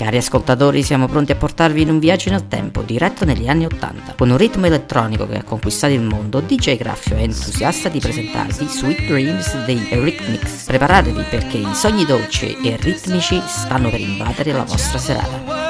Cari ascoltatori, siamo pronti a portarvi in un viaggio nel tempo, diretto negli anni Ottanta. Con un ritmo elettronico che ha conquistato il mondo, DJ Graffio è entusiasta di presentarvi Sweet Dreams dei Eurythmics. Preparatevi perché i sogni dolci e ritmici stanno per invadere la vostra serata.